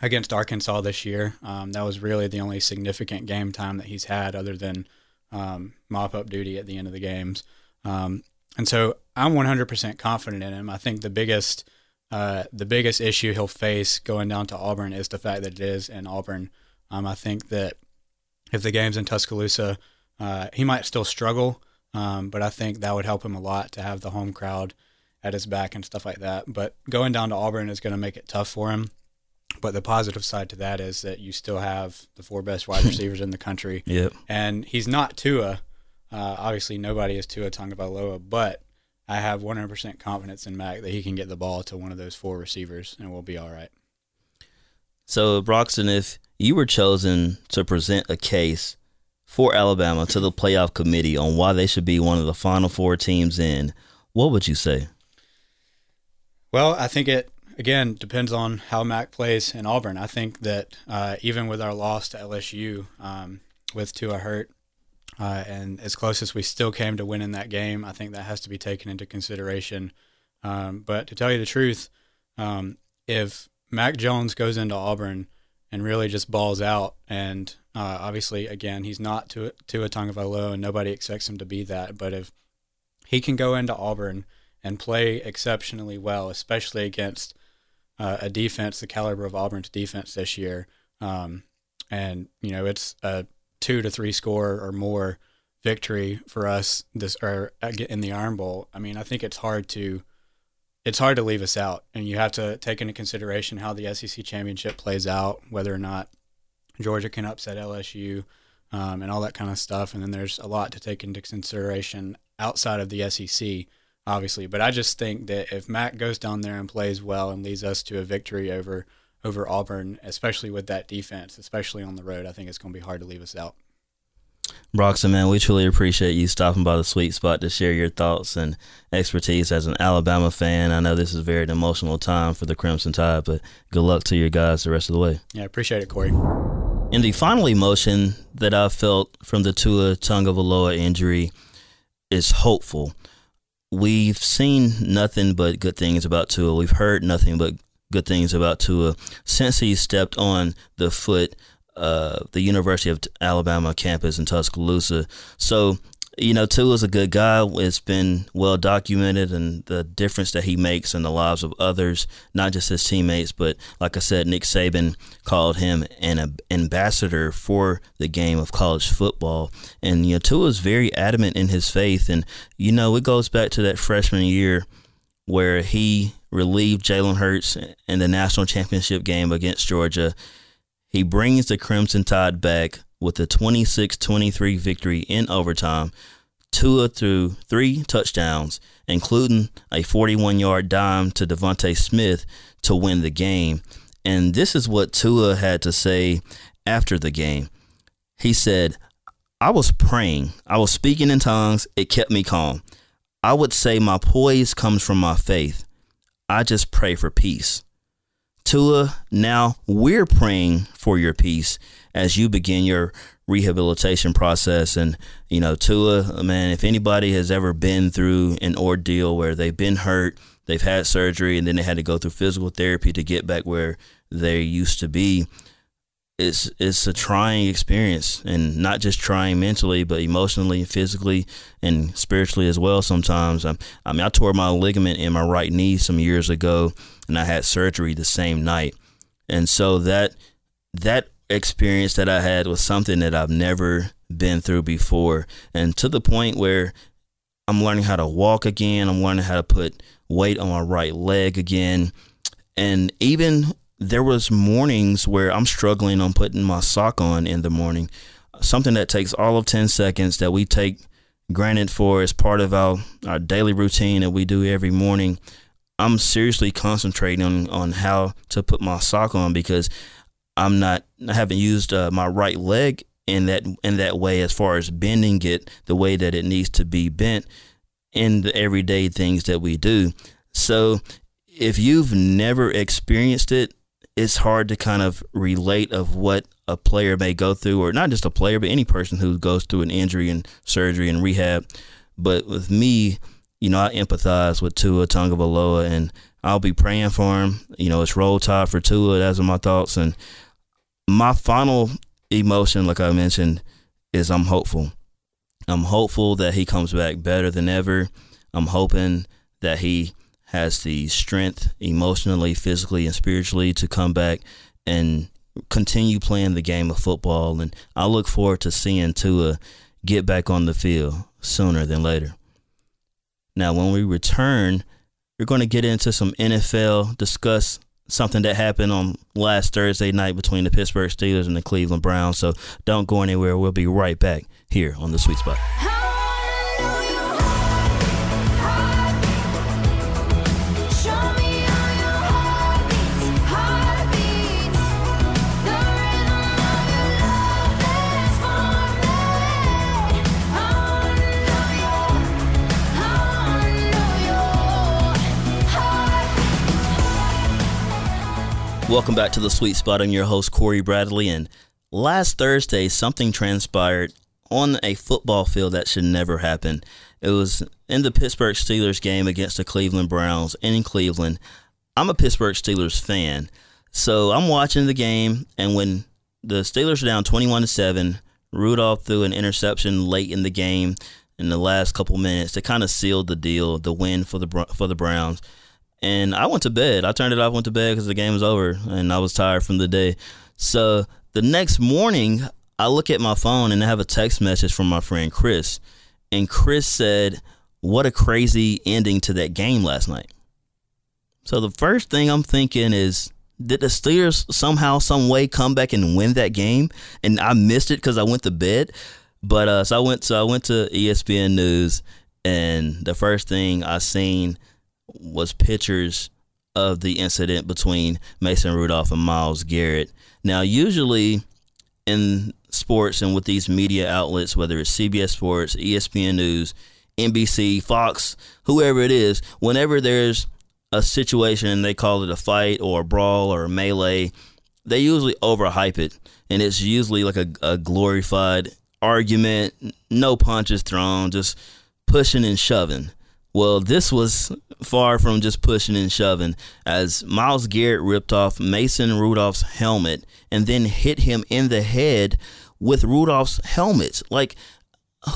Speaker 5: against Arkansas this year. Um, that was really the only significant game time that he's had, other than um, mop up duty at the end of the games. Um, and so I'm 100% confident in him. I think the biggest uh, the biggest issue he'll face going down to Auburn is the fact that it is in Auburn. Um, I think that if the game's in Tuscaloosa, uh, he might still struggle, um, but I think that would help him a lot to have the home crowd at his back and stuff like that. But going down to Auburn is going to make it tough for him. But the positive side to that is that you still have the four best wide receivers in the country.
Speaker 2: Yep.
Speaker 5: And he's not Tua. Uh, obviously, nobody is Tua Tagovailoa, but I have 100% confidence in Mac that he can get the ball to one of those four receivers and we'll be all right.
Speaker 2: So, Broxton, if you were chosen to present a case for Alabama to the playoff committee on why they should be one of the final four teams in, what would you say?
Speaker 5: Well, I think it again depends on how Mac plays in Auburn. I think that uh, even with our loss to LSU, um, with Tua hurt, uh, and as close as we still came to winning that game, I think that has to be taken into consideration. Um, but to tell you the truth, um, if Mac Jones goes into Auburn and really just balls out, and uh, obviously, again, he's not to Tua Tagovailoa, and nobody expects him to be that. But if he can go into Auburn and play exceptionally well, especially against uh, a defense the caliber of Auburn's defense this year. Um, and you know, it's a two to three score or more victory for us this or in the Iron Bowl. I mean, I think it's hard to it's hard to leave us out, and you have to take into consideration how the SEC championship plays out, whether or not Georgia can upset LSU, um, and all that kind of stuff. And then there's a lot to take into consideration outside of the SEC obviously. But I just think that if Mac goes down there and plays well and leads us to a victory over over Auburn, especially with that defense, especially on the road, I think it's going to be hard to leave us out.
Speaker 2: Broxton, man, we truly appreciate you stopping by the sweet spot to share your thoughts and expertise as an Alabama fan. I know this is a very emotional time for the Crimson Tide, but good luck to your guys the rest of the way.
Speaker 5: Yeah, appreciate it, Corey.
Speaker 2: In the final emotion that I felt from the Tua Tagovailoa injury is hopeful we've seen nothing but good things about Tua. We've heard nothing but good things about Tua since he stepped on the foot uh, the University of Alabama campus in Tuscaloosa. So you know, Tua is a good guy. It's been well documented and the difference that he makes in the lives of others, not just his teammates, but like I said, Nick Saban called him an ambassador for the game of college football. And, you know, Tua is very adamant in his faith. And, you know, it goes back to that freshman year where he relieved Jalen Hurts in the national championship game against Georgia. He brings the Crimson Tide back with a 26 23 victory in overtime. Tua threw three touchdowns, including a 41 yard dime to DeVonta Smith to win the game. And this is what Tua had to say after the game. He said, I was praying. I was speaking in tongues. It kept me calm. I would say my poise comes from my faith. I just pray for peace. Tua, now we're praying for your peace as you begin your rehabilitation process. And, you know, Tua, man, if anybody has ever been through an ordeal where they've been hurt, they've had surgery, and then they had to go through physical therapy to get back where they used to be, it's it's a trying experience. And not just trying mentally but emotionally physically and spiritually as well sometimes. I, I mean i tore my ligament in my right knee some years ago and i had surgery the same night. And so that that experience that i had was something that i've never been through before. And to the point where i'm learning how to walk again. I'm learning how to put weight on my right leg again. And even there was mornings where I'm struggling on putting my sock on in the morning, something that takes all of 10 seconds that we take granted for as part of our, our daily routine that we do every morning. I'm seriously concentrating on, on how to put my sock on because I'm not I haven't used uh, my right leg in that in that way as far as bending it the way that it needs to be bent in the everyday things that we do. So if you've never experienced it, it's hard to kind of relate of what a player may go through, or not just a player, but any person who goes through an injury and surgery and rehab. But with me, you know, I empathize with Tua Tagovailoa, and I'll be praying for him. You know, it's roll tide for Tua. That's my thoughts. And my final emotion, like I mentioned, is I'm hopeful. I'm hopeful that he comes back better than ever. I'm hoping that he has the strength emotionally, physically, and spiritually to come back and continue playing the game of football. And I look forward to seeing Tua get back on the field sooner than later. Now, when we return, we're going to get into some NFL, discuss something that happened on last Thursday night between the Pittsburgh Steelers and the Cleveland Browns. So don't go anywhere. We'll be right back here on the Sweet Spot. Welcome back to the Sweet Spot. I'm your host, Corey Bradley. And last Thursday, something transpired on a football field that should never happen. It was in the Pittsburgh Steelers game against the Cleveland Browns in Cleveland. I'm a Pittsburgh Steelers fan. So I'm watching the game, and when the Steelers are down 21 to 7, Rudolph threw an interception late in the game in the last couple minutes to kind of seal the deal, the win for the for the Browns and I went to bed. I turned it off, went to bed because the game was over, and I was tired from the day. So the next morning, I look at my phone and I have a text message from my friend Chris, and Chris said, "What a crazy ending to that game last night." So the first thing I'm thinking is, did the Steelers somehow, some way, come back and win that game? And I missed it because I went to bed. But uh, so I went, so I went to ESPN News, and the first thing I seen was pictures of the incident between Mason Rudolph and Myles Garrett. Now, usually in sports and with these media outlets, whether it's CBS Sports, ESPN News, NBC, Fox, whoever it is, whenever there's a situation and they call it a fight or a brawl or a melee, they usually overhype it. And it's usually like a, a glorified argument, no punches thrown, just pushing and shoving. Well, this was far from just pushing and shoving, as Myles Garrett ripped off Mason Rudolph's helmet and then hit him in the head with Rudolph's helmet. Like,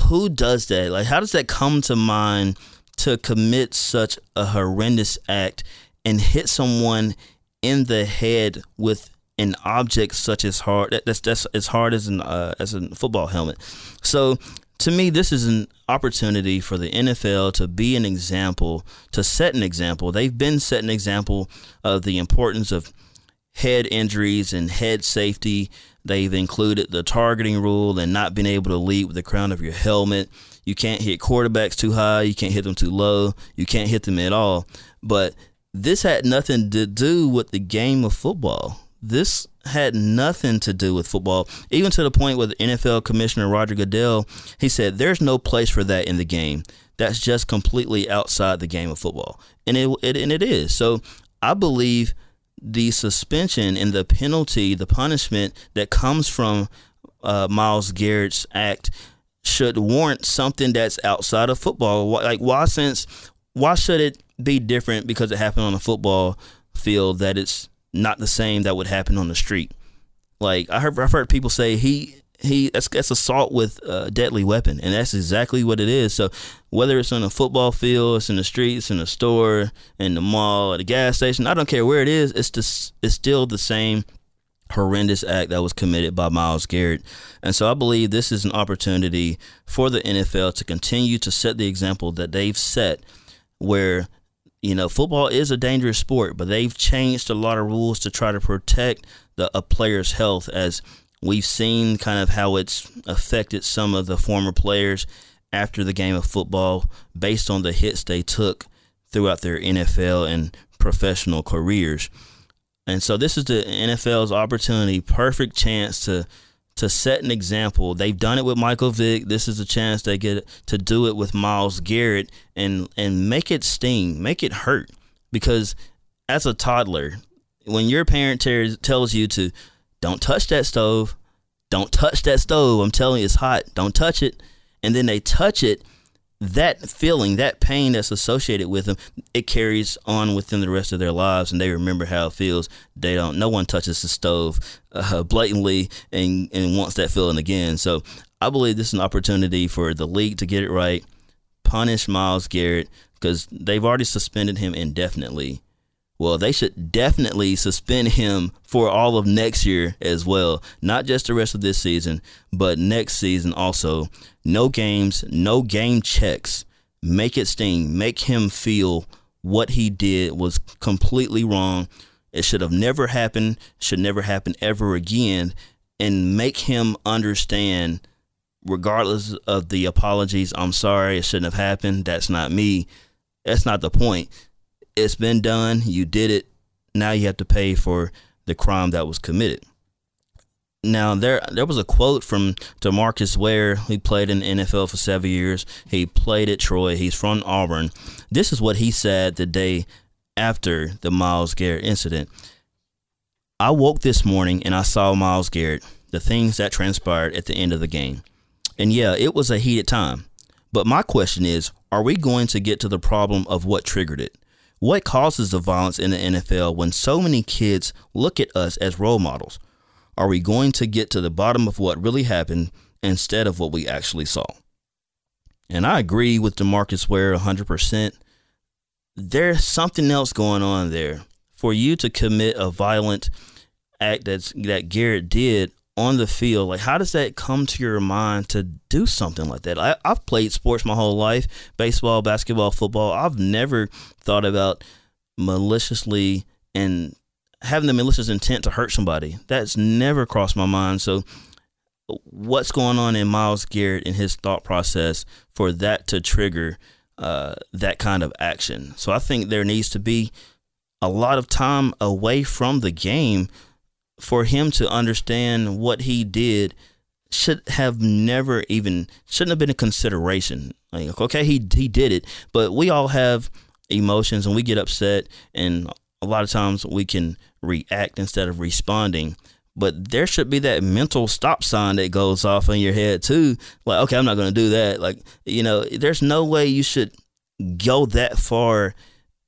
Speaker 2: who does that? Like, how does that come to mind to commit such a horrendous act and hit someone in the head with an object such as hard that's that's as hard as an uh, as a football helmet. So to me, this is an opportunity for the NFL to be an example, to set an example. They've been setting an example of the importance of head injuries and head safety. They've included the targeting rule and not being able to lead with the crown of your helmet. You can't hit quarterbacks too high, you can't hit them too low, you can't hit them at all. But this had nothing to do with the game of football. This had nothing to do with football, even to the point where the NFL Commissioner Roger Goodell he said there's no place for that in the game. That's just completely outside the game of football, and it, it and it is. So I believe the suspension and the penalty, the punishment that comes from uh, Myles Garrett's act should warrant something that's outside of football. Like why since why should it be different because it happened on a football field that it's not the same that would happen on the street? Like I heard I've heard people say he he that's, that's assault with a deadly weapon, and that's exactly what it is. So whether it's on a football field, it's in the streets, in the store, in the mall, at a gas station, I don't care where it is. It's just it's still the same horrendous act that was committed by Myles Garrett. And so I believe this is an opportunity for the NFL to continue to set the example that they've set where you know football is a dangerous sport, but they've changed a lot of rules to try to protect the a player's health as we've seen kind of how it's affected some of the former players after the game of football based on the hits they took throughout their NFL and professional careers. And so this is the NFL's opportunity, perfect chance to to set an example. They've done it with Michael Vick. This is a chance they get to do it with Myles Garrett and and make it sting, make it hurt. Because as a toddler, when your parent tells you to don't touch that stove, don't touch that stove. I'm telling you, it's hot. Don't touch it. And then they touch it that feeling, that pain that's associated with them, it carries on within the rest of their lives, and they remember how it feels. They don't. No one touches the stove uh, blatantly and and wants that feeling again. So I believe this is an opportunity for the league to get it right, punish Myles Garrett because they've already suspended him indefinitely. Well, they should definitely suspend him for all of next year as well. Not just the rest of this season, but next season also. No games, no game checks. Make it sting. Make him feel what he did was completely wrong. It should have never happened, should never happen ever again. And make him understand, regardless of the apologies, I'm sorry, it shouldn't have happened. That's not me. That's not the point it's been done. You did it. Now you have to pay for the crime that was committed. Now there there was a quote from Demarcus Ware. He played in the NFL for seven years. He played at Troy. He's from Auburn. This is what he said the day after the Myles Garrett incident. I woke this morning and I saw Myles Garrett, the things that transpired at the end of the game. And yeah, it was a heated time. But my question is, are we going to get to the problem of what triggered it? What causes the violence in the NFL when so many kids look at us as role models? Are we going to get to the bottom of what really happened instead of what we actually saw? And I agree with Demarcus Ware 100%. There's something else going on there. For you to commit a violent act that's, that Garrett did on the field, like how does that come to your mind to do something like that? I, have played sports my whole life baseball, basketball, football. I've never thought about maliciously and having the malicious intent to hurt somebody. That's never crossed my mind. So, what's going on in Myles Garrett and his thought process for that to trigger uh, that kind of action? So, I think there needs to be a lot of time away from the game for him to understand what he did should have never even shouldn't have been a consideration. Like, okay, he he did it, but we all have emotions and we get upset, and a lot of times we can react instead of responding. But there should be that mental stop sign that goes off in your head too. Like, okay, I'm not going to do that. Like, you know, there's no way you should go that far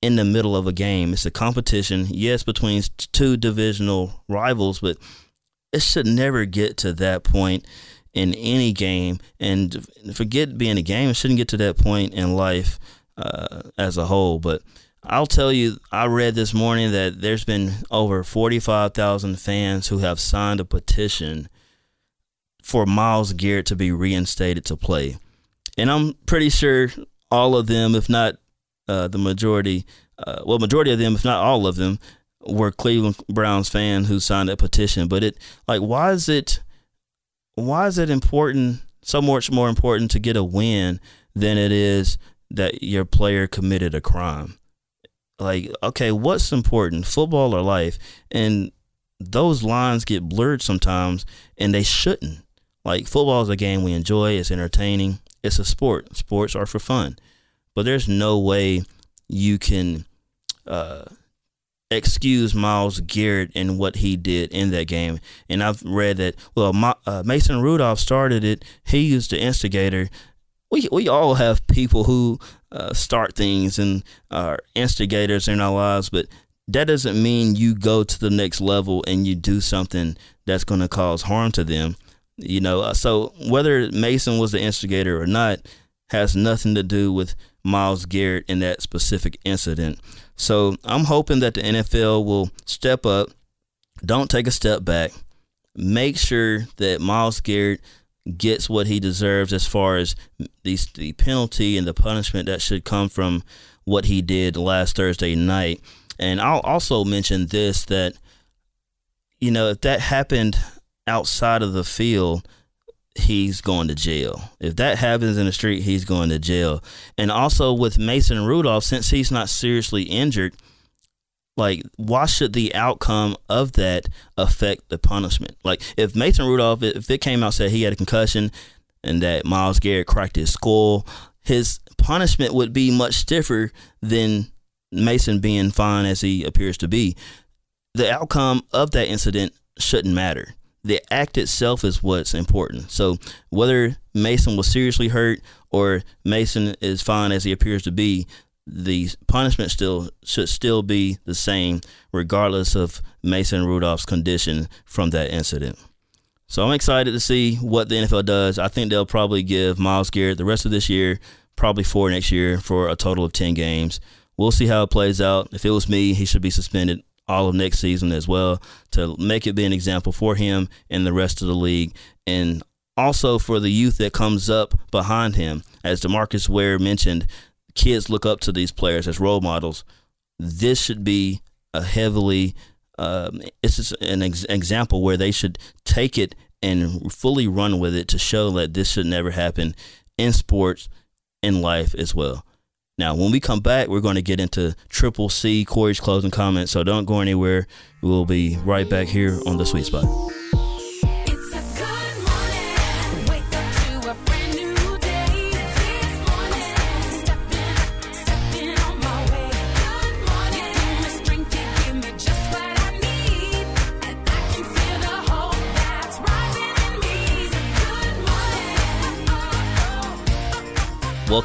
Speaker 2: in the middle of a game. It's a competition, yes, between two divisional rivals, but it should never get to that point in any game. And forget being a game, it shouldn't get to that point in life uh, as a whole. But I'll tell you, I read this morning that there's been over 45,000 fans who have signed a petition for Myles Garrett to be reinstated to play. And I'm pretty sure all of them, if not uh, the majority, uh, well, majority of them, if not all of them, were Cleveland Browns fans who signed that petition. But it, like, why is it, why is it important, so much more important to get a win than it is that your player committed a crime? Like, okay, what's important, football or life? And those lines get blurred sometimes, and they shouldn't. Like football is a game we enjoy. It's entertaining. It's a sport. Sports are for fun, but there's no way you can uh, excuse Myles Garrett and what he did in that game. And I've read that well, my, uh, Mason Rudolph started it. He was the instigator. We we all have people who uh, start things and are instigators in our lives, but that doesn't mean you go to the next level and you do something that's going to cause harm to them. You know, uh, so whether Mason was the instigator or not has nothing to do with Myles Garrett in that specific incident. So I'm hoping that the NFL will step up, don't take a step back, make sure that Myles Garrett gets what he deserves as far as the, the penalty and the punishment that should come from what he did last Thursday night. And I'll also mention this that, you know, if that happened outside of the field, he's going to jail. If that happens in the street, he's going to jail. And also with Mason Rudolph, since he's not seriously injured, like why should the outcome of that affect the punishment? Like if Mason Rudolph, if it came out said he had a concussion and that Myles Garrett cracked his skull, his punishment would be much stiffer than Mason being fine as he appears to be. The outcome of that incident shouldn't matter the act itself is what's important. So whether Mason was seriously hurt or Mason is fine as he appears to be, the punishment still should still be the same regardless of Mason Rudolph's condition from that incident. So I'm excited to see what the NFL does. I think they'll probably give Myles Garrett the rest of this year, probably four next year for a total of 10 games. We'll see how it plays out. If it was me, he should be suspended all of next season as well to make it be an example for him and the rest of the league. And also for the youth that comes up behind him. As Demarcus Ware mentioned, kids look up to these players as role models. This should be a heavily, um, it's just an ex- example where they should take it and fully run with it to show that this should never happen in sports, in life as well. Now, when we come back, we're going to get into Triple C, Corey's closing comments. So don't go anywhere. We'll be right back here on the Sweet Spot.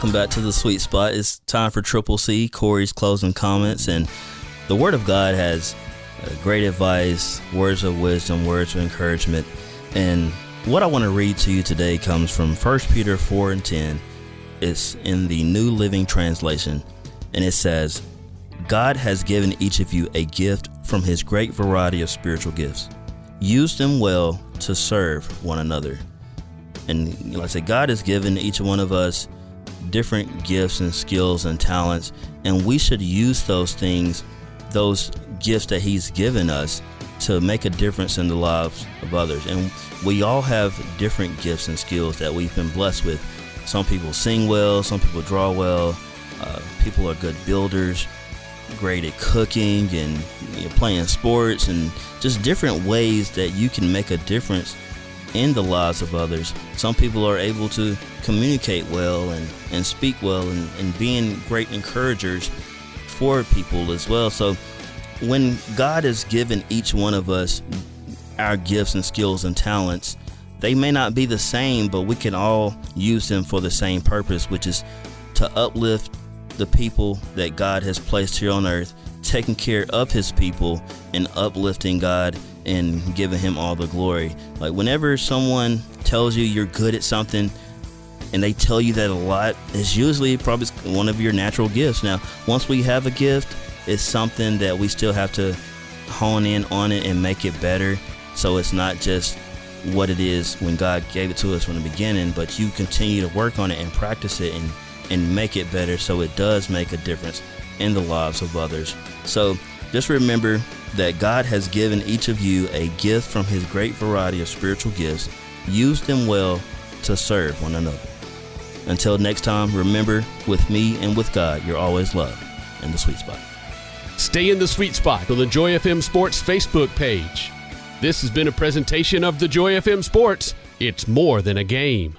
Speaker 2: Welcome back to the sweet spot. It's time for Triple C, Corey's closing comments. And the Word of God has uh, great advice, words of wisdom, words of encouragement. And what I want to read to you today comes from 1 Peter 4 and 10. It's in the New Living Translation. And it says, God has given each of you a gift from his great variety of spiritual gifts. Use them well to serve one another. And like I said, God has given each one of us different gifts and skills and talents, and we should use those things, those gifts that He's given us, to make a difference in the lives of others. And we all have different gifts and skills that we've been blessed with. Some people sing well, some people draw well, uh, people are good builders, great at cooking and you know, playing sports, and just different ways that you can make a difference in the lives of others. Some people are able to communicate well and, and speak well and, and being great encouragers for people as well. So when God has given each one of us our gifts and skills and talents, they may not be the same, but we can all use them for the same purpose, which is to uplift the people that God has placed here on earth, taking care of his people, and uplifting God and giving him all the glory. Like whenever someone tells you you're good at something and they tell you that a lot, it's usually probably one of your natural gifts. Now, once we have a gift, it's something that we still have to hone in on it and make it better. So it's not just what it is when God gave it to us from the beginning, but you continue to work on it and practice it and, and make it better so it does make a difference in the lives of others. So just remember that God has given each of you a gift from His great variety of spiritual gifts. Use them well to serve one another. Until next time, remember with me and with God, you're always loved in the sweet spot.
Speaker 1: Stay in the sweet spot on the Joy FM Sports Facebook page. This has been a presentation of the Joy FM Sports. It's more than a game.